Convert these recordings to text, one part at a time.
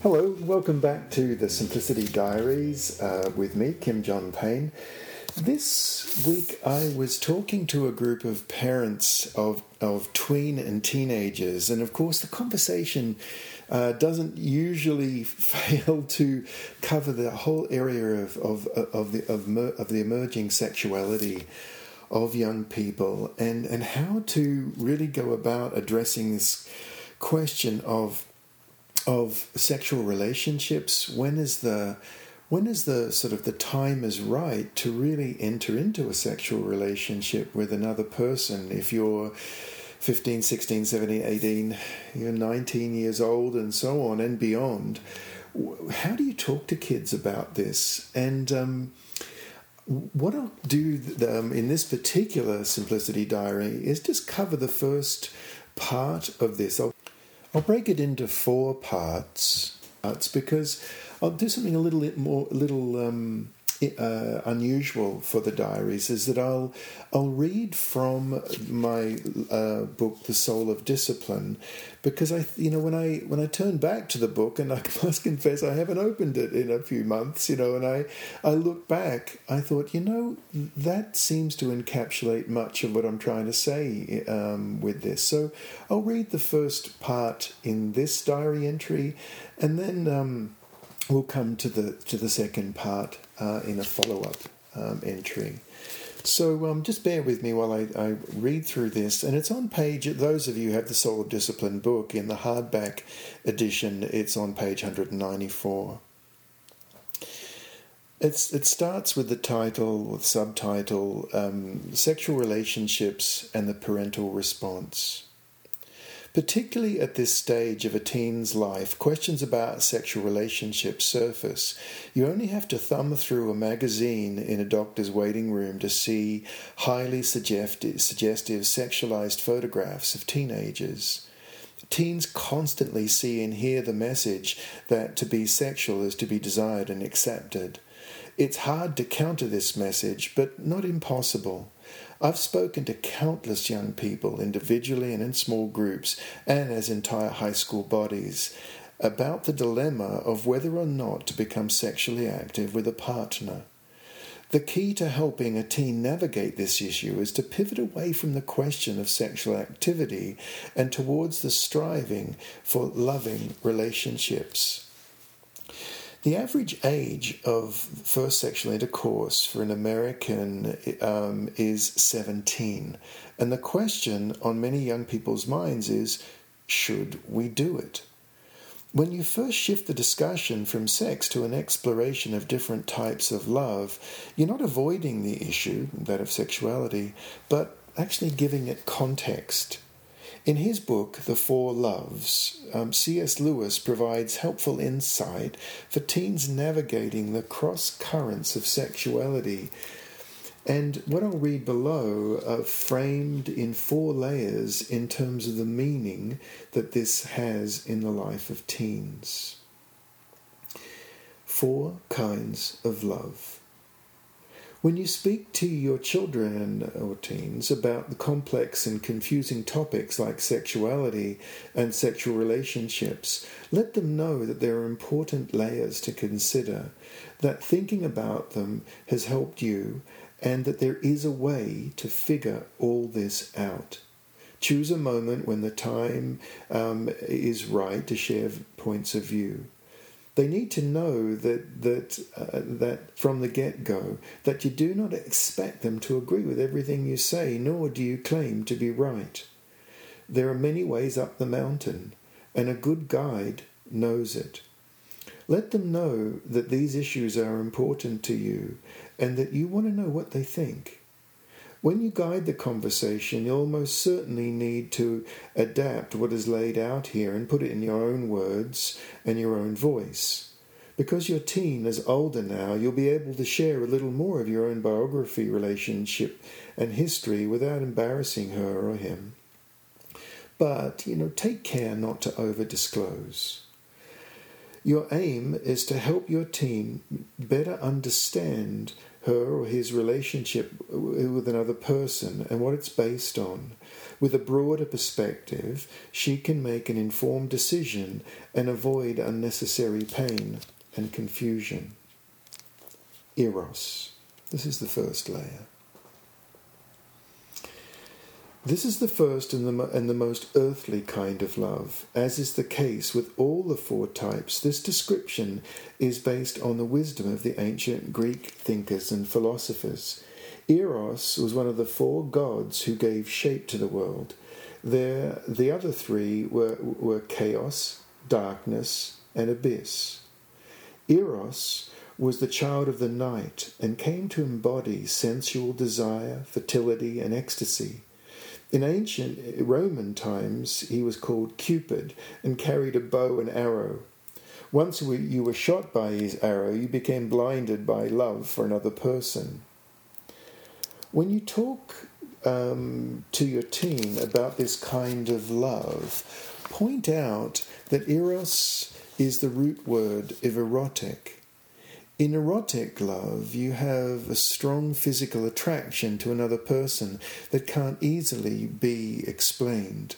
Hello, welcome back to the Simplicity Diaries uh, with me, Kim John Payne. This week I was talking to a group of parents of, of tween and teenagers, and of course, the conversation uh, doesn't usually fail to cover the whole area of, of, of, the, of, of the emerging sexuality of young people and, and how to really go about addressing this question of of sexual relationships when is the when is the sort of the time is right to really enter into a sexual relationship with another person if you're 15 16 17 18 you're 19 years old and so on and beyond how do you talk to kids about this and um, what I'll do um, in this particular simplicity diary is just cover the first part of this. I'll I'll break it into four parts. Parts because I'll do something a little bit more, a little um, uh, unusual for the diaries is that I'll I'll read from my uh, book, The Soul of Discipline, because I you know when I when I turn back to the book and I must confess I haven't opened it in a few months, you know, and I I look back, I thought you know that seems to encapsulate much of what I'm trying to say um, with this. So I'll read the first part in this diary entry, and then. Um, we'll come to the to the second part uh, in a follow up um, entry. So um, just bear with me while I, I, read through this, and it's on page. Those of you who have the Soul of Discipline book in the hardback edition, it's on page 194. It's, it starts with the title, with subtitle, um, Sexual Relationships and the Parental Response. Particularly at this stage of a teen's life, questions about sexual relationships surface. You only have to thumb through a magazine in a doctor's waiting room to see highly suggestive, suggestive sexualized photographs of teenagers. Teens constantly see and hear the message that to be sexual is to be desired and accepted. It's hard to counter this message, but not impossible. I've spoken to countless young people, individually and in small groups, and as entire high school bodies, about the dilemma of whether or not to become sexually active with a partner. The key to helping a teen navigate this issue is to pivot away from the question of sexual activity and towards the striving for loving relationships. The average age of first sexual intercourse for an American um, is 17. And the question on many young people's minds is should we do it? When you first shift the discussion from sex to an exploration of different types of love, you're not avoiding the issue, that of sexuality, but actually giving it context. In his book, The Four Loves, um, C.S. Lewis provides helpful insight for teens navigating the cross currents of sexuality. And what I'll read below are framed in four layers in terms of the meaning that this has in the life of teens. Four kinds of love. When you speak to your children or teens about the complex and confusing topics like sexuality and sexual relationships, let them know that there are important layers to consider, that thinking about them has helped you, and that there is a way to figure all this out. Choose a moment when the time um, is right to share points of view they need to know that that uh, that from the get go that you do not expect them to agree with everything you say, nor do you claim to be right. There are many ways up the mountain, and a good guide knows it. Let them know that these issues are important to you and that you want to know what they think. When you guide the conversation, you'll most certainly need to adapt what is laid out here and put it in your own words and your own voice. Because your teen is older now, you'll be able to share a little more of your own biography, relationship, and history without embarrassing her or him. But, you know, take care not to over disclose. Your aim is to help your teen better understand her or his relationship with another person and what it's based on. With a broader perspective, she can make an informed decision and avoid unnecessary pain and confusion. Eros. This is the first layer. This is the first and the, and the most earthly kind of love. As is the case with all the four types, this description is based on the wisdom of the ancient Greek thinkers and philosophers. Eros was one of the four gods who gave shape to the world. There, the other three were, were chaos, darkness, and abyss. Eros was the child of the night and came to embody sensual desire, fertility, and ecstasy. In ancient Roman times, he was called Cupid and carried a bow and arrow. Once you were shot by his arrow, you became blinded by love for another person. When you talk um, to your teen about this kind of love, point out that eros is the root word of erotic. In erotic love, you have a strong physical attraction to another person that can't easily be explained.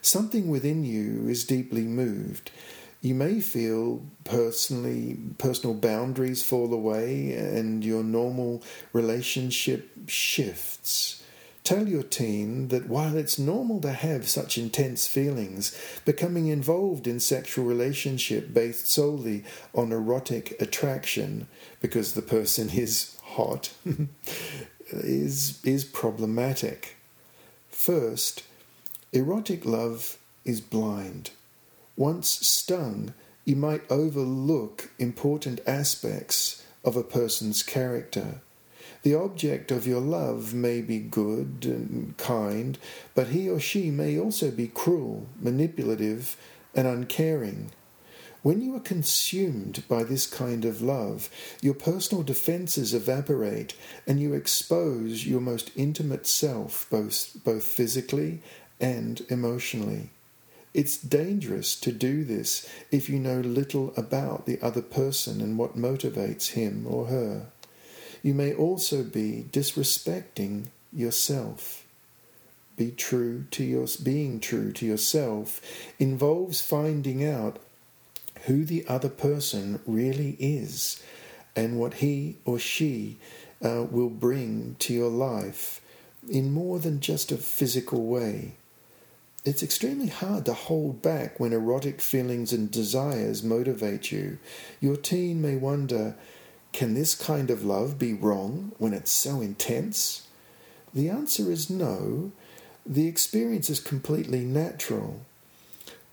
Something within you is deeply moved. You may feel personally personal boundaries fall away and your normal relationship shifts. Tell your teen that while it's normal to have such intense feelings, becoming involved in sexual relationship based solely on erotic attraction because the person is hot is is problematic. First, erotic love is blind. Once stung, you might overlook important aspects of a person's character. The object of your love may be good and kind, but he or she may also be cruel, manipulative, and uncaring. When you are consumed by this kind of love, your personal defenses evaporate and you expose your most intimate self, both, both physically and emotionally. It's dangerous to do this if you know little about the other person and what motivates him or her you may also be disrespecting yourself. Be true to your being true to yourself involves finding out who the other person really is and what he or she uh, will bring to your life in more than just a physical way. It's extremely hard to hold back when erotic feelings and desires motivate you. Your teen may wonder can this kind of love be wrong when it's so intense? The answer is no. The experience is completely natural.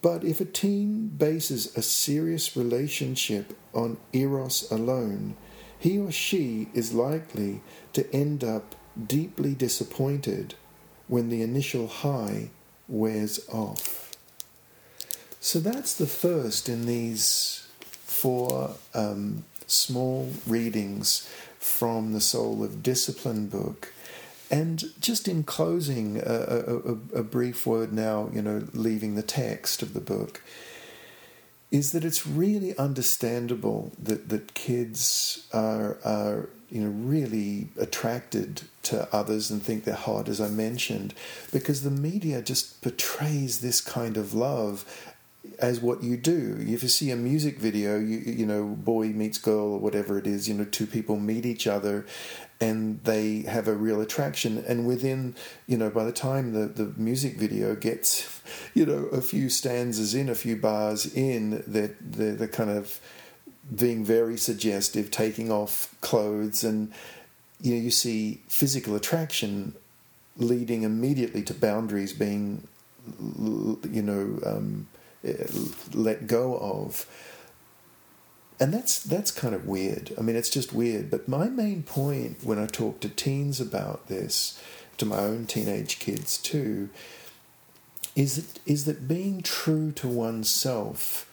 But if a teen bases a serious relationship on Eros alone, he or she is likely to end up deeply disappointed when the initial high wears off. So that's the first in these four um, small readings from the Soul of Discipline book. And just in closing, a, a, a, brief word now, you know, leaving the text of the book, is that it's really understandable that, that kids are, are, you know, really attracted to others and think they're hot, as I mentioned, because the media just portrays this kind of love as what you do. If you see a music video, you you know, boy meets girl or whatever it is, you know, two people meet each other and they have a real attraction and within you know by the time the, the music video gets you know a few stanzas in a few bars in that they're, they're kind of being very suggestive taking off clothes and you know you see physical attraction leading immediately to boundaries being you know um, Uh, let go of. And that's that's kind of weird. I mean, it's just weird. But my main point when I talk to teens about this, to my own teenage kids too, is that, is that being true to oneself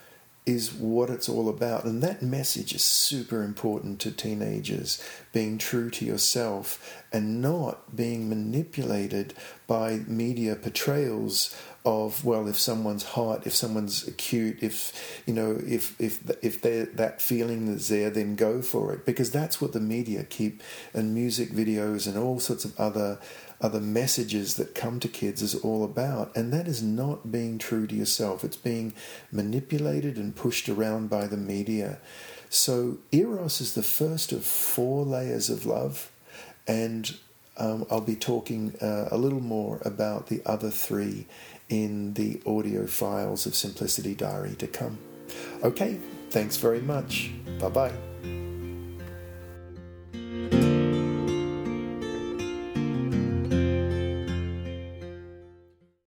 is what it's all about. And that message is super important to teenagers being true to yourself and not being manipulated by media portrayals of well if someone's hot if someone's acute if you know if if if that feeling is there then go for it. Because that's what the media keep and music videos and all sorts of other other messages that come to kids is all about. And that is not being true to yourself. It's being manipulated and pushed around by the media. So eros is the first of four layers of love and um, I'll be talking uh, a little more about the other three in the audio files of Simplicity Diary to come. Okay, thanks very much. Bye bye.